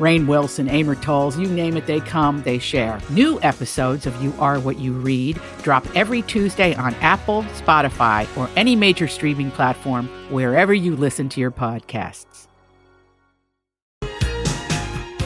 Rainn Wilson, Amor Towles, you name it, they come, they share. New episodes of You Are What You Read drop every Tuesday on Apple, Spotify, or any major streaming platform wherever you listen to your podcasts.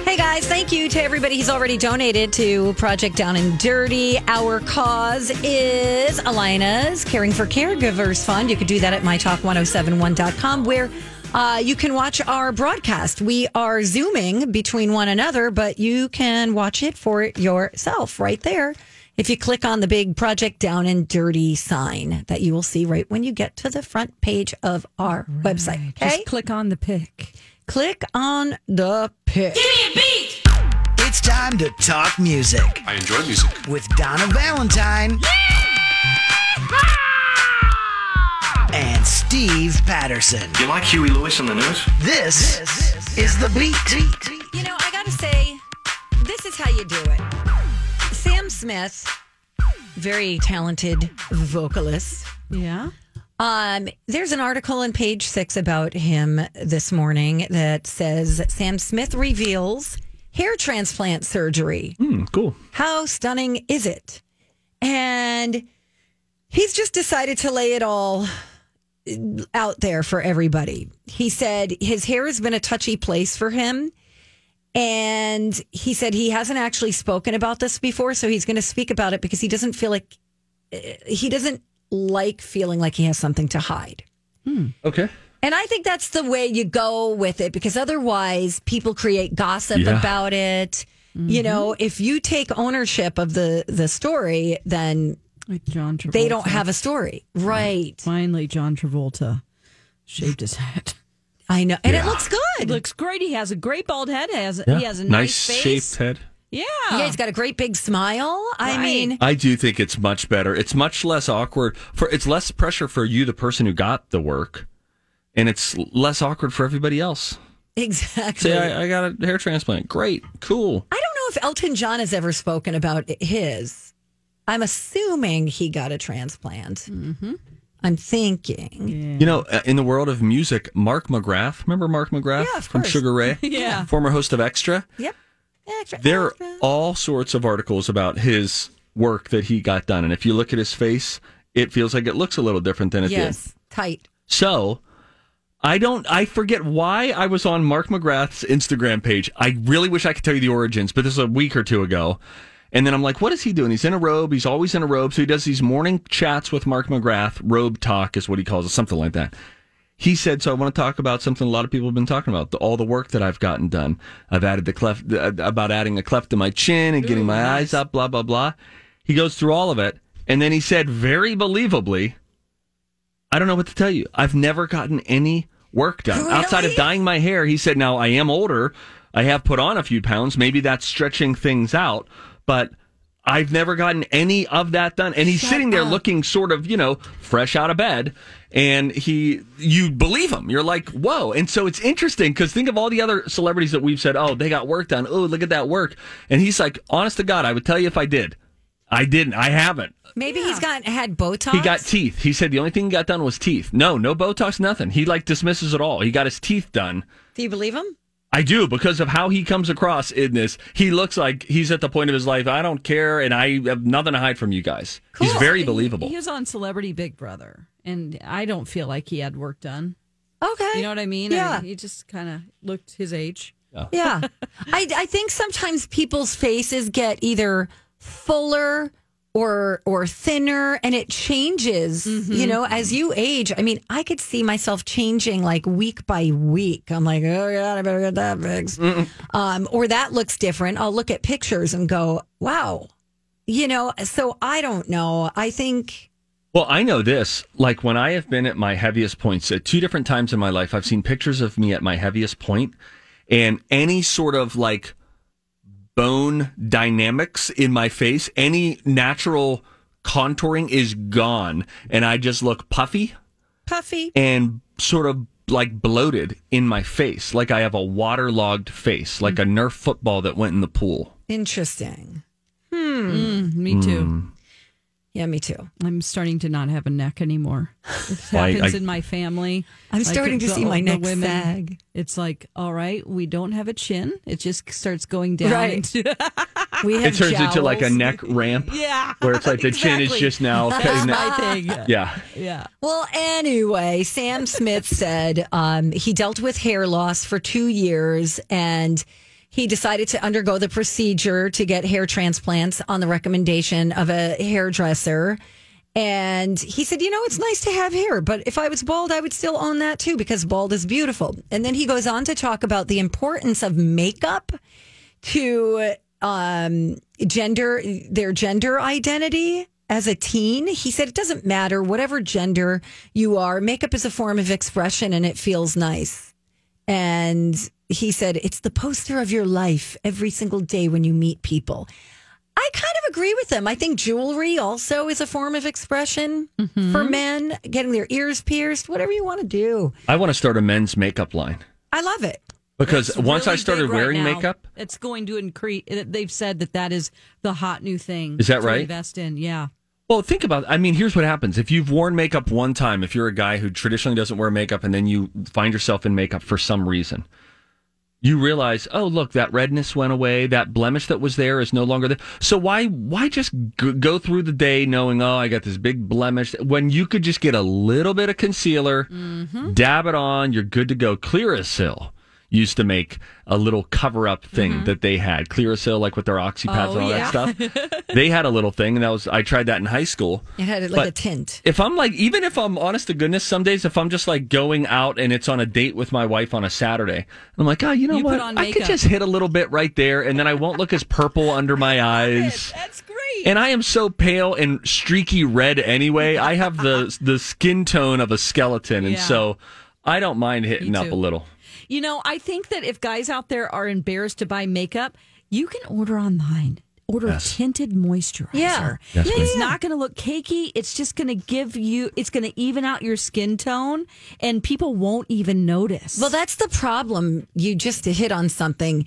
Hey guys, thank you to everybody who's already donated to Project Down and Dirty. Our cause is Allina's Caring for Caregivers Fund. You could do that at mytalk1071.com where uh, you can watch our broadcast. We are zooming between one another, but you can watch it for yourself right there. If you click on the big Project Down and Dirty sign that you will see right when you get to the front page of our website. Okay. Just click on the pic. click on the pic. Give me a beat. It's time to talk music I enjoy music. with Donna Valentine and Steve Patterson. You like Huey Lewis on the news? This is the beat. You know, I got to say, this is how you do it. Sam Smith, very talented vocalist. Yeah. Um, there's an article in page six about him this morning that says Sam Smith reveals hair transplant surgery. cool. How stunning is it? And he's just decided to lay it all out there for everybody. He said his hair has been a touchy place for him. And he said he hasn't actually spoken about this before. So he's going to speak about it because he doesn't feel like eh, he doesn't like feeling like he has something to hide. Hmm. Okay. And I think that's the way you go with it because otherwise people create gossip Yeah. about it. You mm-hmm. know, if you take ownership of the the story, then Like John Travolta. they don't have a story. Right. Finally, John Travolta shaved his head. I know. And it Yeah. looks It good. looks great. He has a great bald head. He has, Yeah. he has a nice nice, face. shaped head. Yeah. yeah, he's got a great big smile. I mean, I do think it's much better. It's much less awkward for it's less pressure for you, the person who got the work, and it's less awkward for everybody else. exactly. Say, I, I got a hair transplant. Great, cool. I don't know if Elton John has ever spoken about his. I'm assuming he got a transplant. I'm thinking. You know, uh, in the world of music, Mark McGrath, remember Mark McGrath Yeah, of from course. Sugar Ray? Yeah. Former host of Extra. Yep. Extra, There are all sorts of articles about his work that he got done. And if you look at his face, it feels like it looks a little different than it did. yes, tight. So I don't I forget why I was on Mark McGrath's Instagram page. I really wish I could tell you the origins, but this is a week or two ago. And then I'm like, what is he doing? He's in a robe. He's always in a robe. So he does these morning chats with Mark McGrath. Robe talk is what he calls it, something like that. He said, so I want to talk about something a lot of people have been talking about, the, all the work that I've gotten done. I've added the cleft, uh, about adding a cleft to my chin and getting my eyes up, blah, blah, blah. He goes through all of it. And then he said, very believably, I don't know what to tell you. I've never gotten any work done outside of dyeing my hair. He said, now I am older. I have put on a few pounds. Maybe that's stretching things out, but I've never gotten any of that done. And he's sitting there looking sort of, you know, fresh out of bed. And he, you believe him. You're like, whoa. And so it's interesting because think of all the other celebrities that we've said, oh, they got work done. Oh, look at that work. And he's like, honest to God, I would tell you if I did. I didn't. I haven't. Maybe he's got had Botox. He got teeth. He said the only thing he got done was teeth. No, no Botox, nothing. He like dismisses it all. He got his teeth done. Do you believe him? I do because of how he comes across in this. He looks like he's at the point of his life. I don't care, and I have nothing to hide from you guys. He's very believable. He was on Celebrity Big Brother, and I don't feel like he had work done. Okay. You know what I mean? Yeah. I- he just kind of looked his age. Yeah. I, I think sometimes people's faces get either fuller or or thinner and it changes you know as you age. I mean i could see myself changing like week by week. I'm like oh god i better get that fixed. Um, or that looks different. I'll look at pictures and go wow. You know so i don't know. I think Well, I know this. Like when I have been at my heaviest points at two different times in my life, I've seen pictures of me at my heaviest point, and any sort of like bone dynamics in my face, any natural contouring is gone, and I just look puffy puffy. and sort of like bloated in my face, like I have a waterlogged face, like mm. a Nerf football that went in the pool. interesting. Hmm. Hmm. Mm, me too. Mm. Yeah me too I'm starting to not have a neck anymore. It happens I- in my family. I'm Like, starting to the- see my the neck sag. It's like, all right, we don't have a chin. It just starts going down. Right. into- we have It turns into like a neck ramp. Yeah, Where it's like the chin is just now. That's my thing. yeah. Yeah. Well, anyway, Sam Smith said um, he dealt with hair loss for two years and he decided to undergo the procedure to get hair transplants on the recommendation of a hairdresser. And he said, you know, it's nice to have hair, but if I was bald, I would still own that too because bald is beautiful. And then he goes on to talk about the importance of makeup to um, gender, their gender identity as a teen. He said it doesn't matter, whatever gender you are, makeup is a form of expression and it feels nice. And he said it's the poster of your life every single day when you meet people. I kind of agree with him. I think jewelry also is a form of expression mm-hmm. for men, getting their ears pierced, whatever you want to do. I want to start a men's makeup line I love it. because It's once I started big right wearing now. makeup, it's going to increase. They've said that that is the hot new thing. Is that to right? Invest in, yeah. well, think about. I mean, here's what happens: if you've worn makeup one time, if you're a guy who traditionally doesn't wear makeup, and then you find yourself in makeup for some reason, you realize, oh, look, that redness went away. That blemish that was there is no longer there. So why why just go through the day knowing, oh, I got this big blemish when you could just get a little bit of concealer, mm-hmm. dab it on, you're good to go. Clearasil used to make a little cover up thing mm-hmm. that they had. Clearasil, like with their oxypads Oh, and all yeah. that stuff. they had a little thing, and that was I tried that in high school. It had like But- a tint. If I'm like, even if I'm honest to goodness, some days if I'm just like going out and it's on a date with my wife on a Saturday, I'm like, oh, you know You what? I could just hit a little bit right there, and then I won't look as purple under my eyes. That's great. And I am so pale and streaky red anyway. I have the the skin tone of a skeleton, and Yeah. so I don't mind hitting up a little. You know, I think that if guys out there are embarrassed to buy makeup, you can order online. Order Yes. tinted moisturizer. Yeah. Yes, it's not going to look cakey. It's just going to give you, it's going to even out your skin tone and people won't even notice. Well, that's the problem. You just to hit on something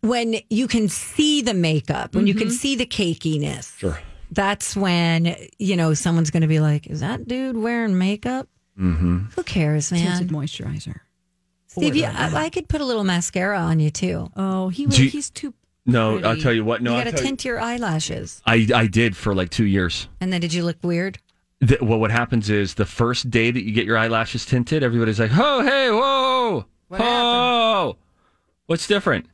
when you can see the makeup, when you can see the cakiness. Sure. That's when you know someone's going to be like, "Is that dude wearing makeup?" Mm-hmm. Who cares, man? tinted moisturizer. Steve, you, I, I could put a little mascara on you too. Oh, he Do you- he's too. No, I'll tell you what. No, you I'll got to tell you- tint your eyelashes, I I did for like two years. and then did you look weird? the, well, what happens is the first day that you get your eyelashes tinted, everybody's like, "Oh, hey, whoa, What oh, what's different?"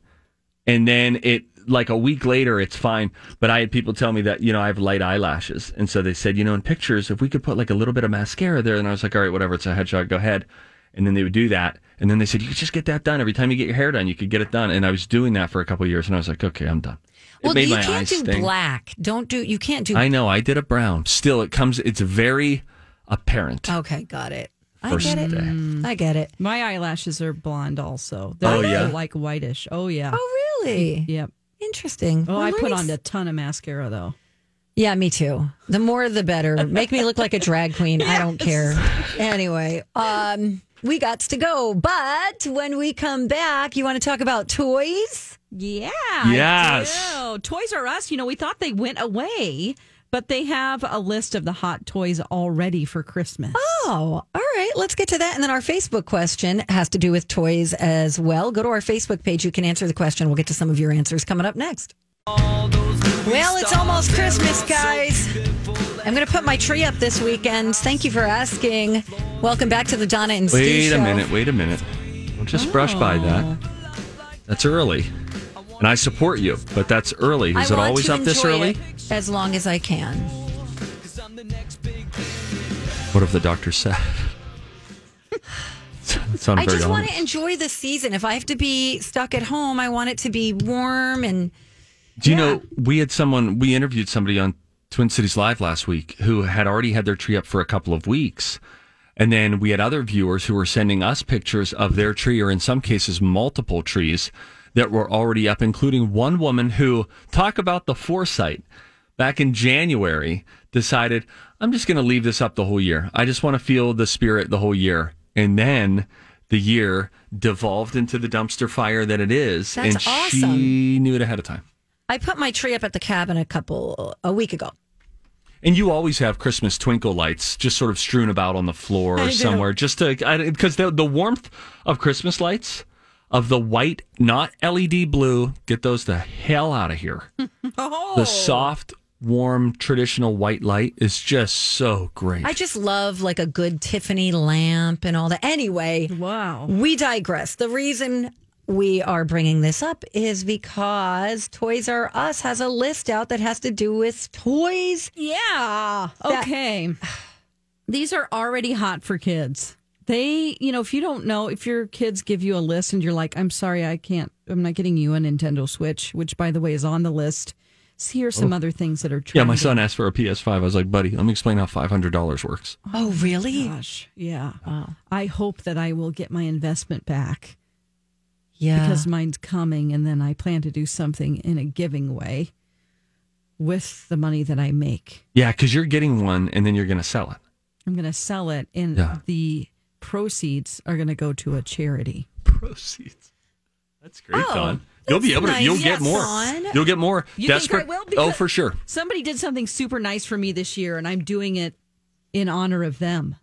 And then it, like a week later, it's fine. But I had people tell me that you know I have light eyelashes, and so they said, you know, in pictures, if we could put like a little bit of mascara there, and I was like, all right, whatever, it's a headshot, go ahead. And then they would do that, and then they said, you could just get that done every time you get your hair done, you could get it done. And I was doing that for a couple of years, and I was like, okay, I'm done. It well, made you my can't eyes do sting. black. Don't do. You can't do. I know, I did a brown. Still, it comes. It's very apparent. okay, got it. I get it. day. I get it. My eyelashes are blonde also. They're Oh, yeah? like whitish. Oh, yeah. Oh, really? Yep. Interesting. Oh, Well, I put on a ton of mascara though. Yeah, me too. The more the better. Make me look like a drag queen. I don't care. Anyway, um, we got to go. But when we come back, you want to talk about toys? Yeah. Yes. Toys R Us, you know, we thought they went away, but they have a list of the hot toys already for Christmas. Oh, all right. Let's get to that. And then our Facebook question has to do with toys as well. Go to our Facebook page. You can answer the question. We'll get to some of your answers coming up next. Well, it's almost Christmas, guys. I'm going to put my tree up this weekend. Thank you for asking. Welcome back to the Donna and Stu Wait show. a minute. Wait a minute. Don't just brush by that. Oh. That's early. And I support you, but that's early. I Is it always up this early? as long as I can. What if the doctor said? I just want to enjoy the season. If I have to be stuck at home, I want it to be warm and Do you know we had someone we interviewed somebody on Twin Cities Live last week who had already had their tree up for a couple of weeks. And then we had other viewers who were sending us pictures of their tree or in some cases multiple trees that were already up including one woman who talk about the foresight back in January decided I'm just going to leave this up the whole year. I just want to feel the spirit the whole year. And then the year devolved into the dumpster fire that it is That's and she awesome. knew it ahead of time. I put my tree up at the cabin a couple a week ago. And you always have Christmas twinkle lights just sort of strewn about on the floor I or do. somewhere, just to because the the warmth of Christmas lights, of the white, not LED blue, get those the hell out of here. Oh. The soft, warm, traditional white light is just so great. I just love like a good Tiffany lamp and all that. Anyway, Wow. we digress. The reason we are bringing this up is because Toys R Us has a list out that has to do with toys. Yeah. Okay. These are already hot for kids. They, you know, if you don't know, if your kids give you a list and you're like, I'm sorry, I can't, I'm not getting you a Nintendo Switch, which by the way is on the list. See, here are some oh. other things that are trending. yeah, my son asked for a PS5. I was like, buddy, let me explain how five hundred dollars works. Oh, really? Oh, gosh, yeah. I hope that I will get my investment back Yeah. because mine's coming, and then I plan to do something in a giving way with the money that I make. Yeah, because you're getting one and then you're going to sell it. I'm going to sell it, and Yeah. the proceeds are going to go to a charity. Proceeds. That's great, Oh, Don. You'll be able to. You'll nice. get more. You'll get more. You Desperate. Oh, for sure. Somebody did something super nice for me this year, and I'm doing it in honor of them.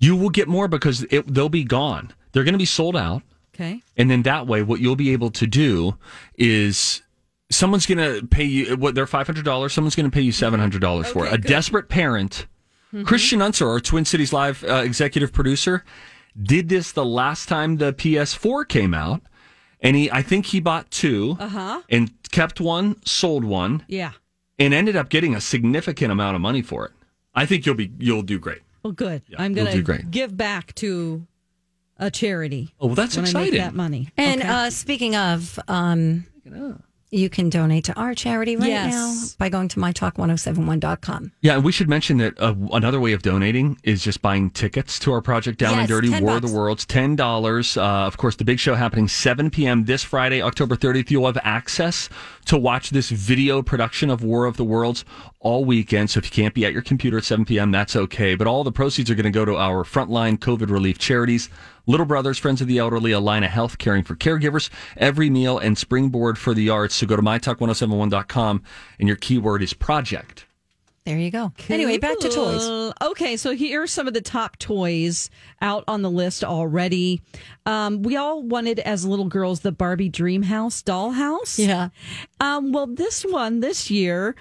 You will get more because it, they'll be gone. They're going to be sold out. Okay. And then that way, what you'll be able to do is someone's going to pay you what they're five hundred dollars. Someone's going to pay you seven hundred dollars for it. A good. desperate parent, Christian Unser, our Twin Cities Live uh, executive producer, did this the last time the PS4 came out, and he I think he bought two Uh-huh. and kept one, sold one, Yeah. and ended up getting a significant amount of money for it. I think you'll be you'll do great. Well, good. Yeah, I'm going to give back to a charity. Oh, well, that's when I exciting. make that money. And Okay. uh, speaking of, um, you can donate to our charity right Yes. now by going to mytalk1071.com. Yeah, and we should mention that uh, another way of donating is just buying tickets to our project Down and Dirty 10 War of the Worlds. Ten dollars. Uh, of course, the big show happening 7 p.m. this Friday, October 30th. You'll have access to watch this video production of War of the Worlds all weekend. So if you can't be at your computer at 7 p.m., that's okay. But all the proceeds are going to go to our frontline COVID relief charities. Little Brothers, Friends of the Elderly, Allina Health, caring for caregivers, every meal, and Springboard for the Arts. So go to mytalk1071.com and your keyword is project. There you go. Anyway, back to toys. Okay, so here are some of the top toys out on the list already. Um, we all wanted, as little girls, the Barbie Dream House dollhouse. Yeah. Um, well, this one this year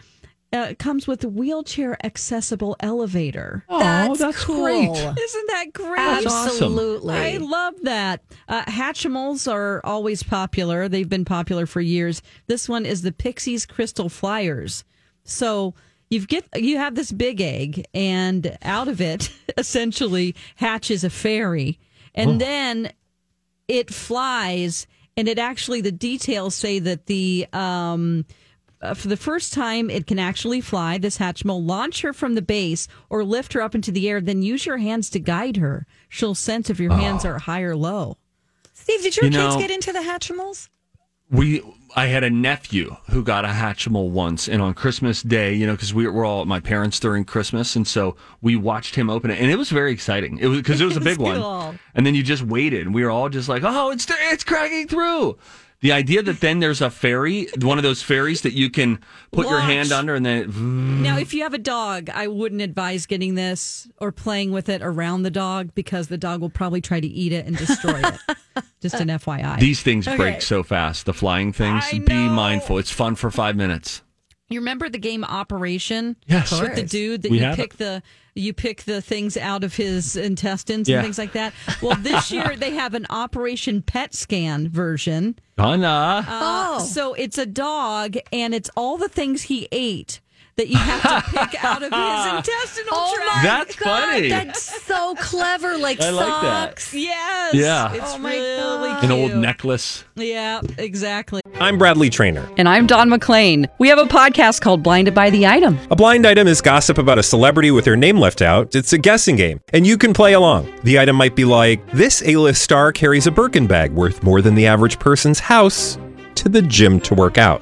uh, comes with a wheelchair accessible elevator. That's, that's cool. great. Isn't that great? That's awesome. Absolutely. I love that. Uh, Hatchimals are always popular. They've been popular for years. This one is the Pixies Crystal Flyers. So you get you have this big egg, and out of it essentially hatches a fairy, and then it flies. And it actually, the details say that the um, uh, for the first time, it can actually fly. This Hatchimal launch her from the base or lift her up into the air, then use your hands to guide her. She'll sense if your hands are high or low. Steve, did your You kids know- get into the Hatchimals? we I had a nephew who got a Hatchimal once, and on Christmas Day, you know, because we were all at my parents during Christmas, and so we watched him open it, and it was very exciting. It was because it was a big one, and then you just waited, and we were all just like, "Oh, it's it's cracking through." The idea that then there's a fairy, one of those fairies that you can put your hand under, and then it, Now, if you have a dog, I wouldn't advise getting this or playing with it around the dog because the dog will probably try to eat it and destroy it. Just an FYI. these things break so fast. The flying things. I Be know. mindful. It's fun for five minutes. You remember the game Operation? Yes. With the dude that We you have pick the you pick the things out of his intestines Yeah. and things like that. Well, this year they have an Operation PET scan version. Anna. Uh, So it's a dog and it's all the things he ate. That you have to pick out of his oh intestinal Oh tract. my That's God, funny. That's so clever. Like I like that. socks. Yes. Yeah. It's Oh my really God. An old necklace. Yeah, exactly. I'm Bradley Trainer. And I'm Don McClain. We have a podcast called Blinded by the Item. A blind item is gossip about a celebrity with their name left out. It's a guessing game, and you can play along. The item might be like this: A-list star carries a Birkin bag worth more than the average person's house to the gym to work out.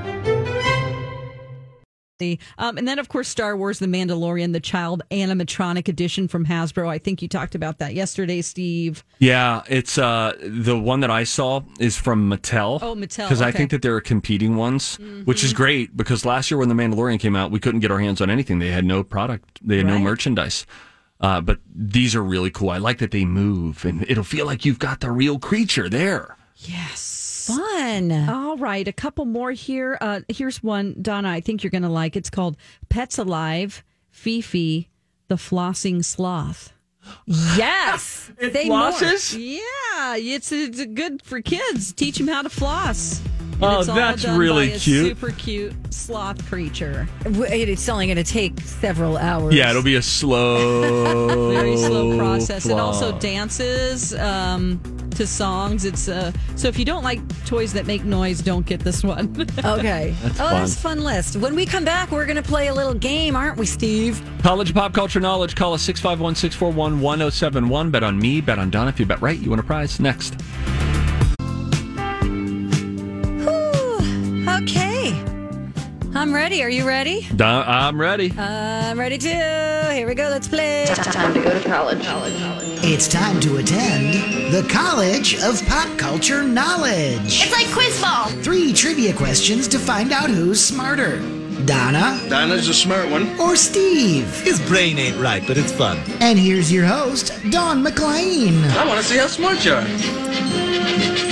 Um, and then, of course, Star Wars: The Mandalorian, the child animatronic edition from Hasbro. I think you talked about that yesterday, Steve. Yeah, it's uh the one that I saw is from Mattel. Oh, Mattel, Because I think that there are competing ones, which is great because last year when the Mandalorian came out, we couldn't get our hands on anything. They had no product. They had no merchandise. Uh, but these are really cool. I like that they move, and it'll feel like you've got the real creature there. Yes. Fun. All right, a couple more here. Uh, here's one, Donna. I think you're going to like. It's called Pets Alive. Fifi, the flossing sloth. Yes. It more. flosses? Yeah, it's it's good for kids. Teach them how to floss. And Oh, it's all that's done really by a cute. Super cute sloth creature. It's only going to take several hours. Yeah, it'll be a slow, Very slow process. It also dances um, to songs. It's uh, so if you don't like toys that make noise, don't get this one. Okay. That's oh, fun. that's a fun list. When we come back, we're going to play a little game, aren't we, Steve? College pop culture knowledge. Call us 651 641 1071. Bet on me, bet on Donna. If you bet right, you win a prize. Next. I'm ready. Are you ready? I'm ready. I'm ready too. Here we go. Let's play. It's time to go to college. college, college. It's time to attend the College of Pop Culture Knowledge. It's like quiz ball. Three trivia questions to find out who's smarter Donna Donna's a smart one. or Steve. His brain ain't right, but it's fun. And here's your host, Don McLean. I want to see how smart you are.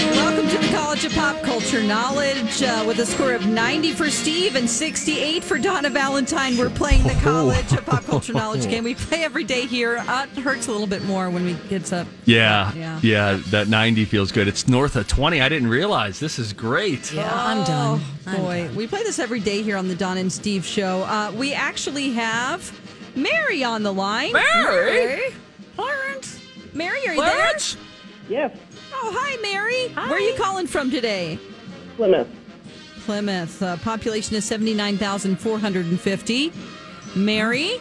Welcome to the College of Pop Culture Knowledge uh, with a score of 90 for Steve and 68 for Donna Valentine. We're playing the College of Pop Culture Knowledge game. We play every day here. Uh, it hurts a little bit more when we get up. Yeah, Yeah. yeah, That 90 feels good. It's north of 20. I didn't realize. This is great. Yeah, I'm done. I'm Boy, done. we play this every day here on the Don and Steve show. Uh, we actually have Mary on the line. Mary? Mary. Clarence. Mary, are you Clarence? Yes, there? Oh, hi, Mary. Where are you calling from today? Plymouth. Plymouth. Uh, population is 79,450. Mary?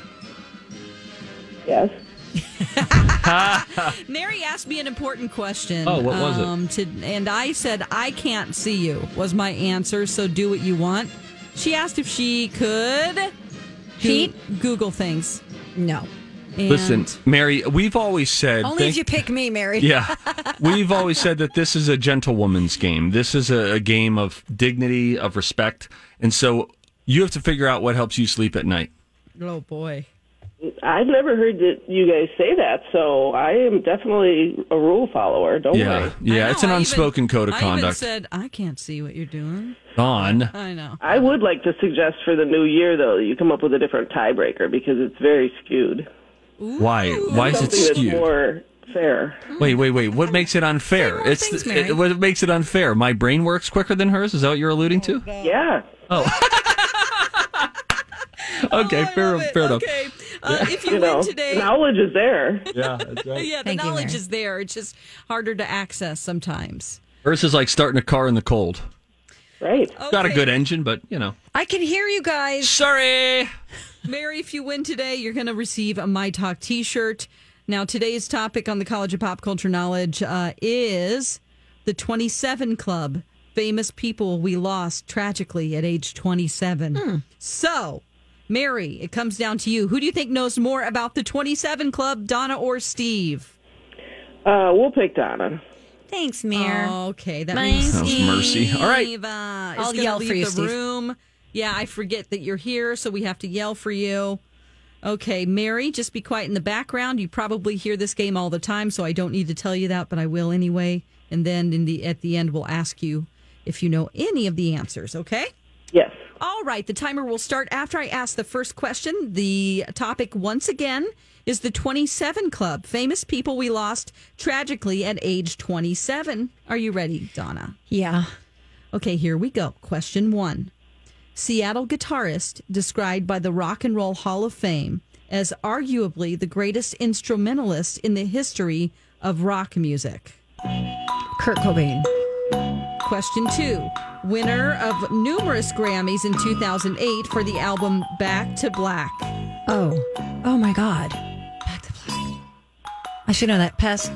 Yes. Mary asked me an important question. Oh, what was it? um, To, and I said, I can't see you, was my answer, so do what you want. She asked if she could Goo- Pete? Google things. No. And Listen, Mary, we've always said. Only thank- if you pick me, Mary. Yeah, we've always said that this is a gentlewoman's game. This is a, a game of dignity, of respect, and so you have to figure out what helps you sleep at night. Oh, boy. I've never heard that you guys say that, so I am definitely a rule follower. Don't Yeah, worry. yeah, I it's an I even- unspoken code of I even conduct. said, I can't see what you're doing. Don, I know. I would like to suggest for the new year, though, that you come up with a different tiebreaker because it's very skewed. Why? Why is it Something skewed? more fair. Wait, wait, wait. What makes it unfair? It's things, the- it, what makes it unfair? My brain works quicker than hers. Is that what you're alluding to? Yeah. Okay, Oh, I fair, love fair enough. Okay. Uh, if you, You know, win today, knowledge is there. Yeah, right. yeah, the Thank knowledge Mary. is there. It's just harder to access sometimes. Hers is like starting a car in the cold. Right. Got a good engine, but you know. I can hear you guys. Sorry. Mary, if you win today, you're going to receive a My Talk t shirt. Now, today's topic on the College of Pop Culture Knowledge uh, is the 27 Club. Famous people we lost tragically at age 27. So, Mary, it comes down to you. Who do you think knows more about the 27 Club, Donna or Steve? Uh, we'll pick Donna. Thanks, Mir. Okay, that My means That mercy. All right. Steve, uh, is I'll gonna yell for you, the Steve. room. Yeah, I forget that you're here, so we have to yell for you. Okay, Mary, just be quiet in the background. You probably hear this game all the time, so I don't need to tell you that, but I will anyway. And then in the at the end, we'll ask you if you know any of the answers. Okay. Yes. All All right, the timer will start after I ask the first question. The topic, once again, is the 27 Club. Famous people we lost tragically at age 27. Are you ready, Donna? Yeah. Okay, here we go. Question one Seattle guitarist described by the Rock and Roll Hall of Fame as arguably the greatest instrumentalist in the history of rock music. Kurt Cobain. Question two. Winner of numerous Grammys in 2008 for the album Back to Black. Oh. Oh my God. Back to black. I should know that. Pass.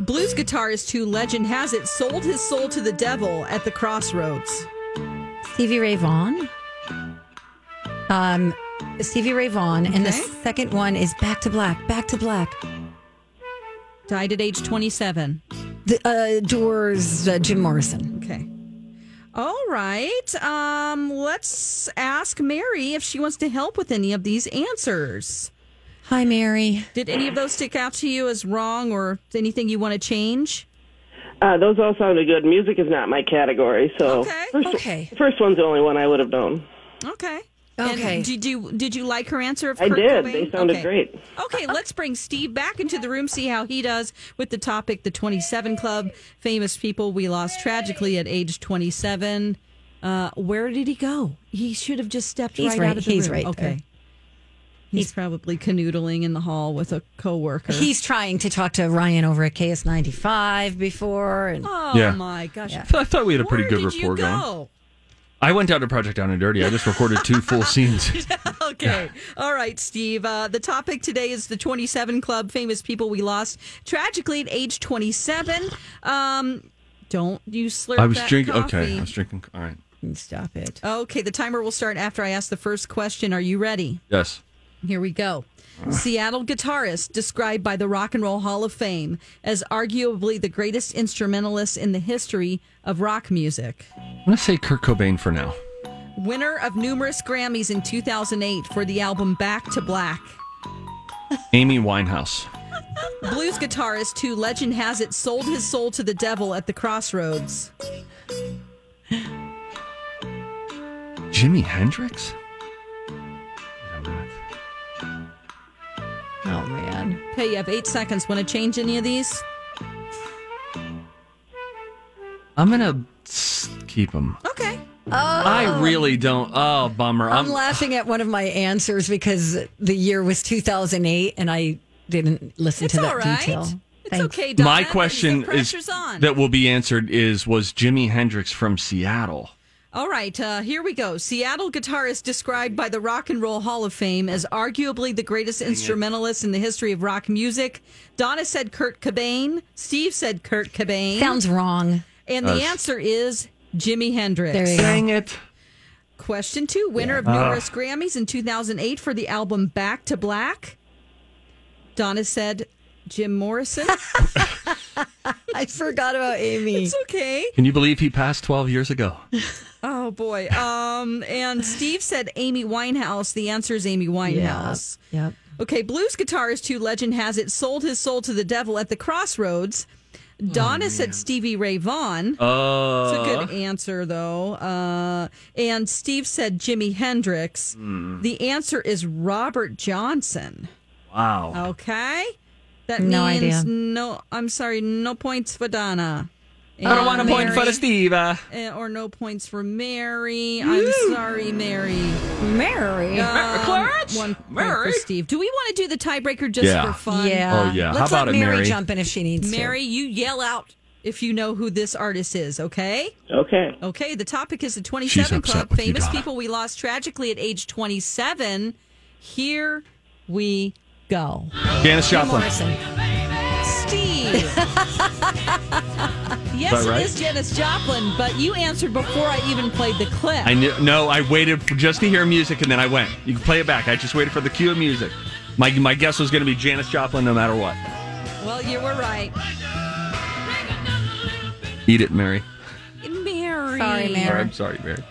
Blues guitarist who legend has it sold his soul to the devil at the crossroads. Stevie Ray Vaughan. Um, Stevie Ray Vaughan, and the second one is Back to Black. Back to Black. Died at age 27. The uh, Doors. Uh, Jim Morrison. Okay. All right. Um, let's ask Mary if she wants to help with any of these answers. Hi, Mary. Did any of those stick out to you as wrong or anything you want to change? Uh, those all sounded good. Music is not my category, so Okay, first, okay. first one's the only one I would have known. Okay. Okay. And did you did you like her answer? Of I Kurt did. Cobain? They sounded Okay. great. Okay, let's bring Steve back into the room, see how he does with the topic the 27 Club, famous people we lost tragically at age 27. Uh, where did he go? He should have just stepped He's right, right- out of the he's room. right Okay. There. He's, probably canoodling in the hall with a coworker. He's trying to talk to Ryan over at KS95 before. And oh Yeah. my gosh. I thought- I thought we had a pretty Where good did you rapport going. go? I went down to Project Down and Dirty. I just recorded two full scenes. Okay. All right, Steve. Uh, the topic today is the 27 Club, famous people we lost tragically at age 27. Um, don't you slurp I was drinking. Okay, I was drinking. All right. stop it. Okay, the timer will start after I ask the first question. Are you ready? Yes. Here we go. Seattle guitarist described by the Rock and Roll Hall of Fame as arguably the greatest instrumentalist in the history of rock music. I'm gonna say Kurt Cobain for now. Winner of numerous Grammys in 2008 for the album Back to Black. Amy Winehouse. Blues guitarist who legend has it sold his soul to the devil at the crossroads. Jimi Hendrix. Oh, man. Okay, you have eight seconds. Want to change any of these? I'm gonna keep them. Okay. I oh. really don't. Oh, bummer. I'm I'm, laughing at one of my answers because the year was 2008 and I didn't listen It's to that all right. detail. It's Thanks. okay, Donna. my question is on. that will be answered is was Jimi Hendrix from Seattle? All right, uh, here we go. Seattle guitarist described by the Rock and Roll Hall of Fame as arguably the greatest instrumentalist in the history of rock music. Donna said Kurt Cobain. Steve said Kurt Cobain. Sounds wrong. and the Does. answer is Jimi Hendrix. There you go. Dang it! Question two winner of numerous Grammys in 2008 for the album Back to Black. Donna said Jim Morrison. I forgot about Amy. it's okay. Can you believe he passed 12 years ago? Oh boy. Um, and Steve said Amy Winehouse. The answer is Amy Winehouse. Yep. Okay, blues guitarist who legend has it sold his soul to the devil at the crossroads. Donna said Stevie Ray Vaughan. Uh, It's a good answer, though. Uh, and Steve said Jimi Hendrix. Hmm. The answer is Robert Johnson. wow. Okay. That No means idea. no. I'm sorry, no points for Donna. I don't want a And point for Steve. Eh, Or no points for Mary. I'm sorry, Mary. Mary. Um, Clarence? one point Mary? for Steve. Do we want to do the tiebreaker just Yeah. for fun? yeah. Oh, yeah. How Let's about let it, Mary, Mary? jump in if she needs Mary, you yell out if you know who this artist is, okay? Okay. Okay, the topic is the 27 upset Club, with you, famous Donna. people we lost tragically at age 27. Here we go. Janis. Joplin. Morrison. Steve. yes, that right? it is Janis Joplin, but you answered before I even played the clip. I knew. No, I waited for, just to hear music and then I went. You can play it back. I just waited for the cue of music. My my guess was going to be Janis Joplin, no matter what. well, you were right. Eat it, Mary. Mary. Sorry, Mary. Or, I'm sorry, Mary.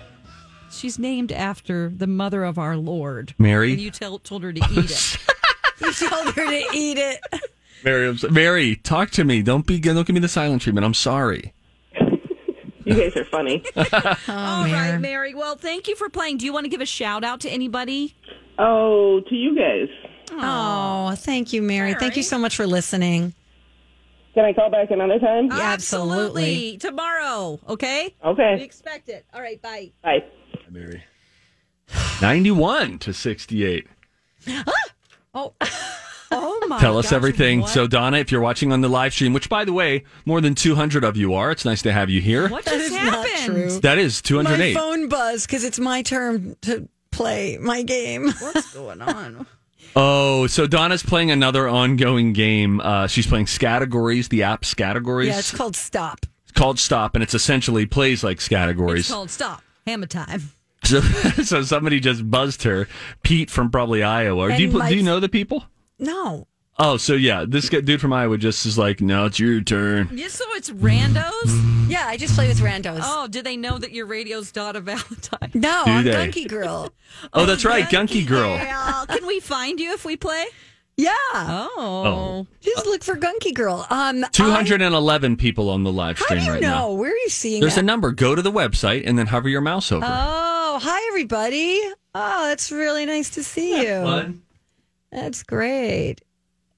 She's named after the mother of our Lord. Mary? And you tell, told her to eat it. You told her to eat it. Mary, I'm so- Mary, talk to me. Don't be. Don't give me the silent treatment. I'm sorry. You guys are funny. Oh, All right, Mary. Well, thank you for playing. Do you want to give a shout out to anybody? Oh, to you guys. Oh, thank you, Mary. Thank you so much for listening. Can I call back another time? Yeah, absolutely. Tomorrow, okay? We Okay. expect it. All right, bye. Bye. Mary. 91 to 68. Ah! Oh, oh my Tell us gosh, everything. What, So, Donna, if you're watching on the live stream, which by the way, more than 200 of you are, it's nice to have you here. what That just is not happened? true. That is My phone buzz because it's my turn to play my game. What's going on? Oh, so Donna's playing another ongoing game. Uh, she's playing Scattergories, the app Scattergories. Yeah, it's called Stop. It's called Stop, and it's essentially plays like It's called Stop. Hammer time. So, so somebody just buzzed her, Pete from probably Iowa. Do you, And my- do you know the people? No. Oh, so yeah, this guy, dude from Iowa just is like, no, it's your turn. Yeah, so it's randos? Yeah, I just play with randos. oh, do they know that your radio's Donna Valentine? no, Do I'm they? Gunky Girl. Oh, that's right, Gunky Girl. Well, can we find you if we play? Yeah. Oh. Just look for Gunky Girl. Um, 211 people on the live I, how stream do you right know? now. Where are you seeing There's that? a number. Go to the website and then hover your mouse over. Oh, hi everybody. Oh, that's really nice to see you. Fun. That's great.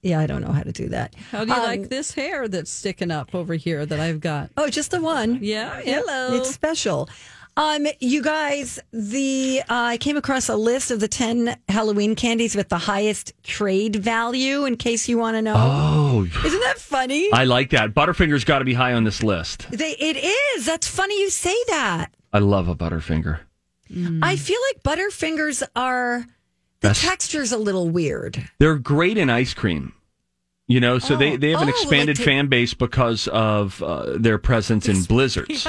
Yeah, I don't know how to do that. How do you Um, like this hair that's sticking up over here that I've got? Oh, just the one. Yeah, Yeah, hello. It's special. Um, you guys, the uh, I came across a list of the ten Halloween candies with the highest trade value. In case you want to know, Oh, isn't that funny? I like that. Butterfinger's got to be high on this list. they, it is. That's funny you say that. I love a Butterfinger. I feel like Butterfingers are the That's- texture's a little weird. They're great in ice cream. You know, so they, Oh. they have an Oh, expanded like to- fan base because of uh, their presence in blizzards.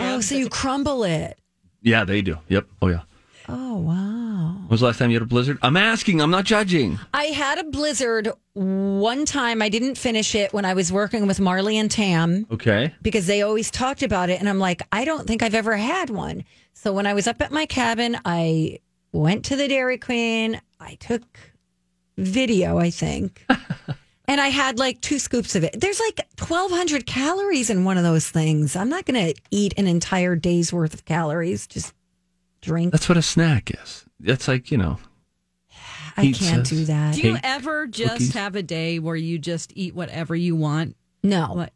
Oh, so you crumble it. Yeah, they do. Yep. Oh, yeah. Oh wow. When was the last time you had a blizzard? I'm asking. I'm not judging. I had a blizzard one time. I didn't finish it when I was working with Marley and Tam. Okay. because they always talked about it. And I'm like, I don't think I've ever had one. So when I was up at my cabin, I went to the Dairy Queen. I took video, I think. and I had like two scoops of it. There's like 1,200 calories in one of those things. I'm not going to eat an entire day's worth of calories. Just drink. That's what a snack is. That's like, you know, I can't do that. Do you Cake, ever just cookies. have a day where you just eat whatever you want? No. What?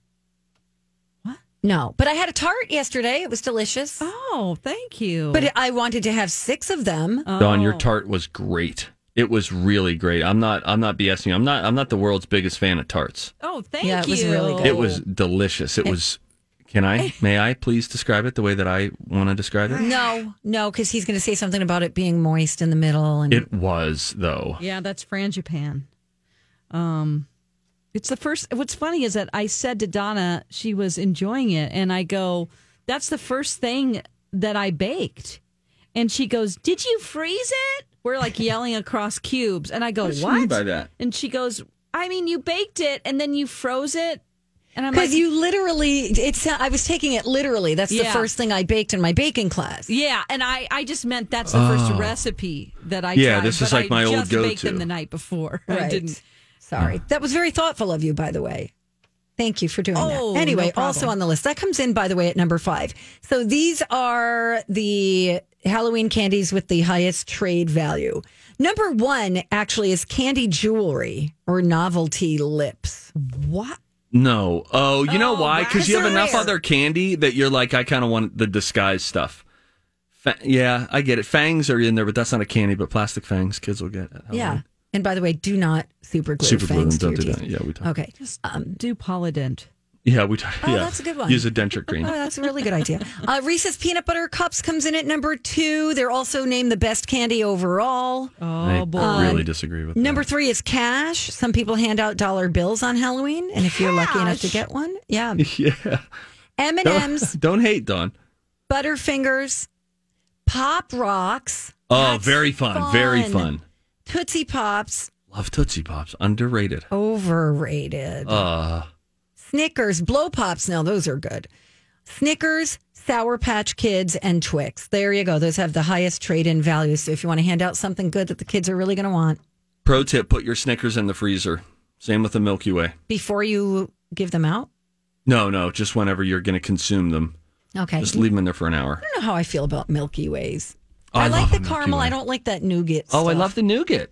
No. But I had a tart yesterday. It was delicious. Oh, thank you. But I wanted to have six of them. Dawn, your Oh. tart was great. It was really great. I'm not. I'm not BSing. you. I'm not. I'm not the world's biggest fan of tarts. Oh, thank Yeah, it you. was really good. It was delicious. It was. Can I? May I please describe it the way that I want to describe it? No, no, because he's going to say something about it being moist in the middle. And It was though. Yeah, that's frangipane. Um, it's the first. What's funny is that I said to Donna she was enjoying it, and I go, "That's the first thing that I baked," and she goes, "Did you freeze it?" We're like yelling across cubes, and I go, What "What?" by that? And she goes, "I mean, you baked it and then you froze it." And I'm like, because you literally, it's. I was taking it literally. That's the first thing I baked in my baking class. Yeah, and I, I just meant that's the first oh. recipe that I Oh. Yeah, tried, this is like I my old just baked go-to. them the night before. I didn't. Sorry, that was very thoughtful of you, by the way. Thank you for doing Oh, that. Anyway, problem. also on the list that comes in, by the way, at number five. So these are the Halloween candies with the highest trade value. Number one actually is candy jewelry or novelty lips. What? No. Oh, you know Oh, why? Because you have enough rare. other candy that you're like, I kind of want the disguise stuff. Fa- yeah, I get it. Fangs are in there, but that's not a candy. But plastic fangs, kids will get. at Yeah. Halloween. And by the way, do not super glue Super glue fangs them. Don't your do teeth. that. Yeah, we talk. Okay. Um, Do Polident. Yeah, we talk. Oh, yeah. that's a good one. Use a denture cream. Oh, that's a really good idea. Uh, Reese's peanut butter cups comes in at number two. They're also named the best candy overall. I Oh boy. I really disagree with that. Number that. three is cash. Some people hand out dollar bills on Halloween, and if you're lucky enough to get one, yeah. Yeah. M and M's, Don't hate Dawn. Butterfingers, Pop Rocks. Oh, That's very fun. Very fun. Tootsie Pops, Love Tootsie Pops. Underrated. overrated. Uh, Snickers, Blow Pops. Now those are good. Snickers, Sour Patch Kids, and Twix. There you go. Those have the highest trade-in value. So if you want to hand out something good that the kids are really going to want pro tip: put your Snickers in the freezer. Same with the Milky Way. before you give them out. No, no, just whenever you're going to consume them. Okay. Just leave them in there for an hour. I don't know how I feel about Milky Ways. Oh, I, I like the caramel. I don't like that nougat. Oh, I love the nougat.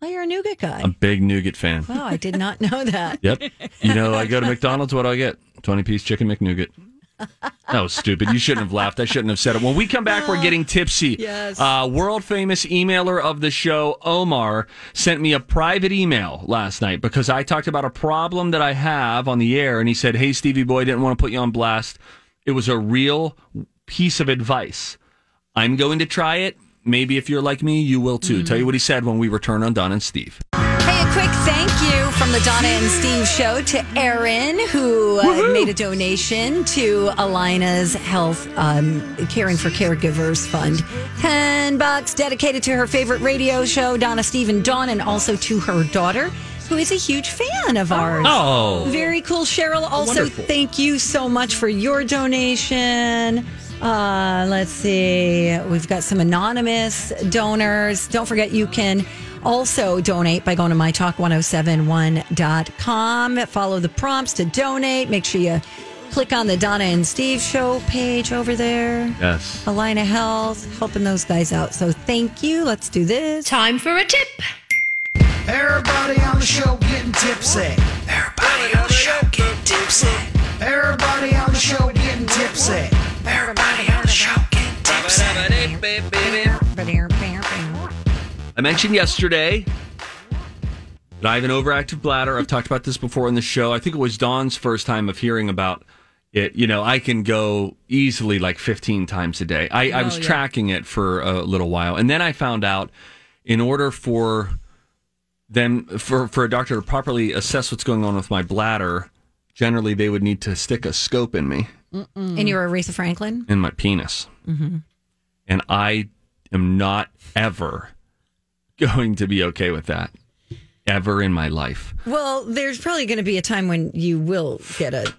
Oh, you're a nougat guy. I'm a big nougat fan. wow, I did not know that. Yep. You know, I go to McDonald's. What do I get? Twenty piece chicken McNugget. That was stupid. You shouldn't have laughed. I shouldn't have said it. When we come back, we're getting tipsy. Yes. Uh, world famous emailer of the show, Omar, sent me a private email last night because I talked about a problem that I have on the air, and he said, "Hey, Stevie boy, didn't want to put you on blast. It was a real piece of advice. I'm going to try it. Maybe if you're like me, you will too." Tell you what he said when we return on Don and Steve. Hey, a quick thank you from the Donna and Steve show to Erin, who uh, made a donation to Allina's Health um, Caring for Caregivers Fund. 10 bucks dedicated to her favorite radio show, Donna, Steve, and Dawn, and also to her daughter, who is a huge fan of ours. Oh. Very cool. Cheryl, also Wonderful. thank you so much for your donation. Uh, let's see. We've got some anonymous donors. Don't forget you can also donate by going to mytalk1071.com. Follow the prompts to donate. Make sure you click on the Donna and Steve show page over there. Yes. Allina Health, helping those guys out. So thank you. Let's do this. Time for a tip. Everybody on the show getting tipsy. Everybody on the show getting tipsy. Everybody on the show getting tipsy. Everybody on the show getting tipsy. I mentioned yesterday that I have an overactive bladder. I've talked about this before on the show. I think it was Dawn's first time of hearing about it. You know, I can go easily like 15 times a day. I, I Oh, was yeah. tracking it for a little while. And then I found out in order for them, for, for a doctor to properly assess what's going on with my bladder, generally they would need to stick a scope in me, And you're Aretha Franklin? in my penis. Mm-hmm. And I am not ever going to be okay with that ever in my life. Well, there's probably going to be a time when you will get a.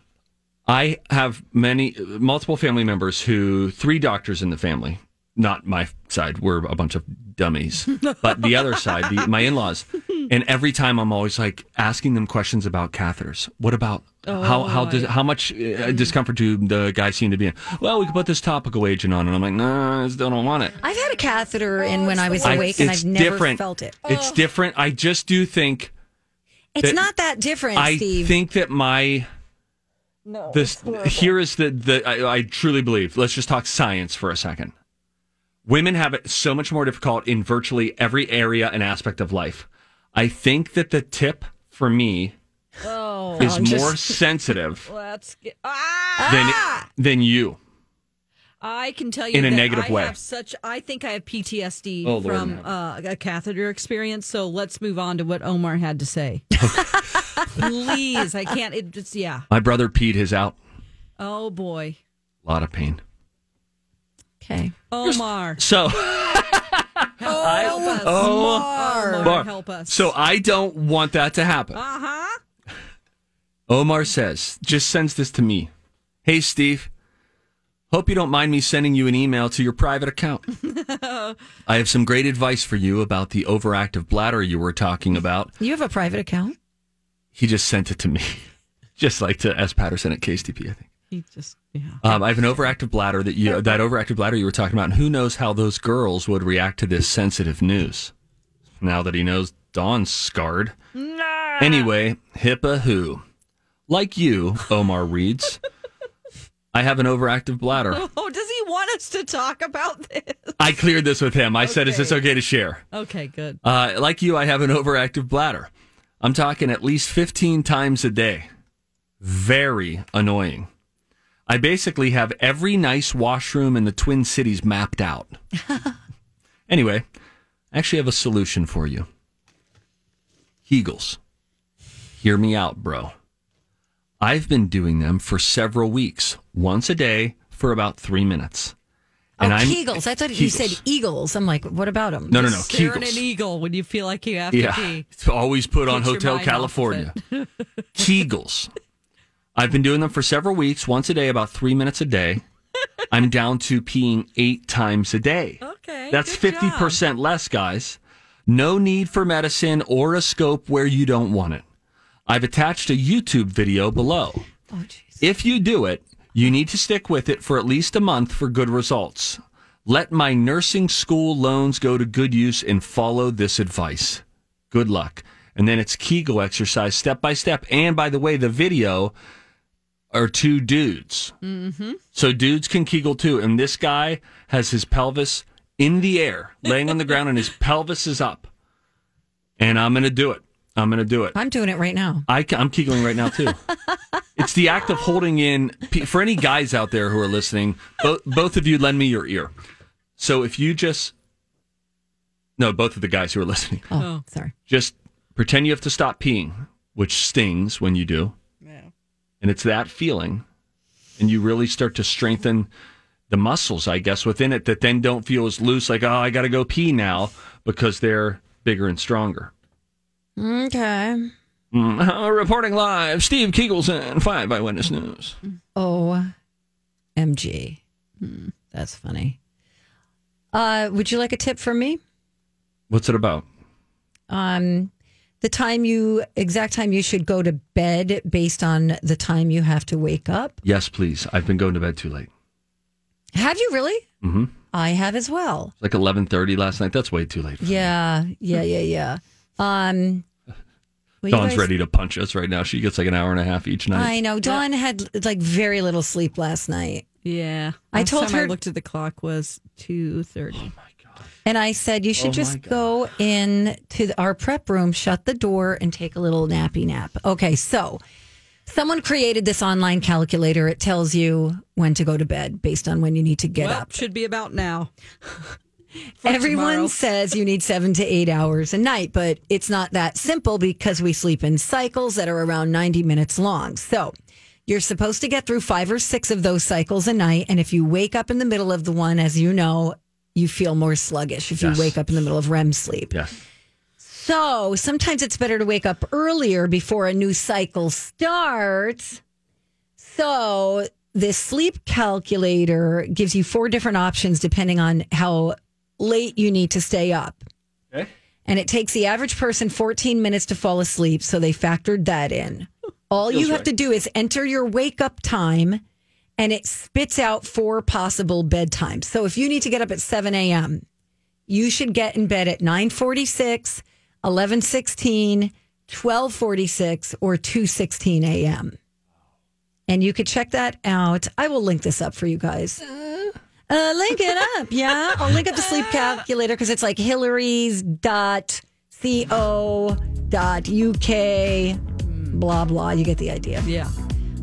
I have many, multiple family members who, three doctors in the family, not my side, we're a bunch of dummies, but the other side, the, my in laws. And every time I'm always like asking them questions about catheters. What about how how does how much uh, discomfort do the guys seem to be in? Well, we could put this topical agent on, and I'm like, no, I still don't want it. I've had a catheter in when I was I- awake, and I've never different. felt it. It's different. I just do think It's not that different, I Steve. think that my no, this here is the the I, I truly believe. Let's just talk science for a second. Women have it so much more difficult in virtually every area and aspect of life. I think that the tip for me Oh, is I'm just- more sensitive let's get. Ah! than than you. I can tell you In a that negative I way. Have such, I think I have PTSD Oh, from uh, a catheter experience. So let's move on to what Omar had to say. Please, I can't. It just yeah. My brother peed his out. Oh boy, A lot of pain. Okay. Omar, So help us. oh, Omar, help us. So I don't want that to happen. uh huh. Omar says, just sends this to me. Hey, Steve. Hope you don't mind me sending you an email to your private account. I have some great advice for you about the overactive bladder you were talking about. You have a private account? He just sent it to me, just like to S. Patterson at KSTP, I think. He just yeah. Um, I have an overactive bladder that you that overactive bladder you were talking about, and who knows how those girls would react to this sensitive news. Now that he knows Dawn's scarred. Nah. Anyway, HIPAA who? Like you, Omar reads. I have an overactive bladder. Oh, does he want us to talk about this? I cleared this with him. I said, "Is this Okay. okay to share?" Okay, good. Uh, like you, I have an overactive bladder. I'm talking at least 15 times a day. Very annoying. I basically have every nice washroom in the Twin Cities mapped out. anyway, I actually have a solution for you. Kegels. Hear me out, bro. I've been doing them for several weeks, once a day for about three minutes. oh, Kegels. I thought you said eagles. I'm like, what about them? No, no, no. Staring Kegels. an eagle when you feel like you have Yeah, to pee. it's always put on Get Hotel mind off of California. Kegels. I've been doing them for several weeks, once a day, about three minutes a day. I'm down to peeing eight times a day. Okay, That's fifty percent less, guys. No need for medicine or a scope where you don't want it. I've attached a YouTube video below. Oh. If you do it, You need to stick with it for at least a month for good results. Let my nursing school loans go to good use and follow this advice. Good luck. And then it's Kegel exercise step by step. And by the way, the video are two dudes. Mm-hmm. So dudes can Kegel too. And this guy has his pelvis in the air, laying on the ground, and his pelvis is up. And I'm going to do it. I'm going to do it. I'm doing it right now. I, am Kegling right now too. it's the act of holding in. For any guys out there who are listening, both, both of you lend me your ear. So if you just, no, both of the guys who are listening, Oh, sorry. just pretend you have to stop peeing, which stings when you do. And it's that feeling. And you really start to strengthen the muscles, I guess, within it that then don't feel as loose, like, oh, I got to go pee now because they're bigger and stronger. Okay. Mm, reporting live, Steve Kegelson, Five Eyewitness News. O M G. Hmm, That's funny. Uh, would you like a tip from me? What's it about? Um, the time you exact time you should go to bed based on the time you have to wake up. Yes, please. I've been going to bed too late. Have you really? Mm-hmm. I have as well. Like eleven thirty last night. That's way too late. Yeah, yeah, yeah, yeah. Um, well, Dawn's guys- ready to punch us right now. She gets like an hour and a half each night. I know. Dawn had like very little sleep last night. Yeah. I told time her- I looked at the clock was two thirty. And I said, you should Oh, just go in to our prep room, shut the door, and take a little nappy nap. Okay, so someone created this online calculator. It tells you when to go to bed based on when you need to get well, up. should be about now. Everyone tomorrow. says you need seven to eight hours a night, but it's not that simple because we sleep in cycles that are around 90 minutes long. So you're supposed to get through five or six of those cycles a night. And if you wake up in the middle of the one, as you know, you feel more sluggish if Yes. you wake up in the middle of REM sleep. Yes. So sometimes it's better to wake up earlier before a new cycle starts. So this sleep calculator gives you four different options depending on how late you need to stay up. Okay. And it takes the average person 14 minutes to fall asleep. So they factored that in. All you have right. to do is enter your wake up time and it spits out four possible bedtimes. So if you need to get up at 7 a.m., you should get in bed at 946, 1116, 1246, or 216 a.m. And you could check that out. I will link this up for you guys. Uh, link it up. Yeah. I'll link up the sleep calculator because it's like Hillary's dot co dot uk blah blah. You get the idea. Yeah.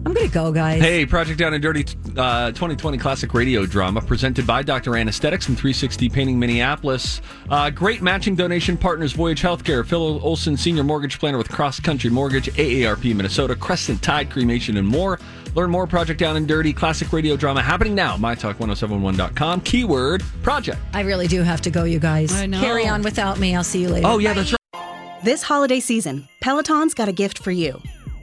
I'm gonna go, guys. Hey, Project Down and Dirty uh, 2020 Classic Radio Drama presented by Dr. Anesthetics and 360 Painting Minneapolis. Uh, great matching donation partners Voyage Healthcare, Phil Olson, Senior Mortgage Planner with Cross Country Mortgage, AARP Minnesota, Crescent Tide Cremation, and more. Learn more Project Down and Dirty Classic Radio Drama happening now. MyTalk1071.com. Keyword Project. I really do have to go, you guys. I know. Carry on without me. I'll see you later. Oh, yeah, that's right. This holiday season, Peloton's got a gift for you.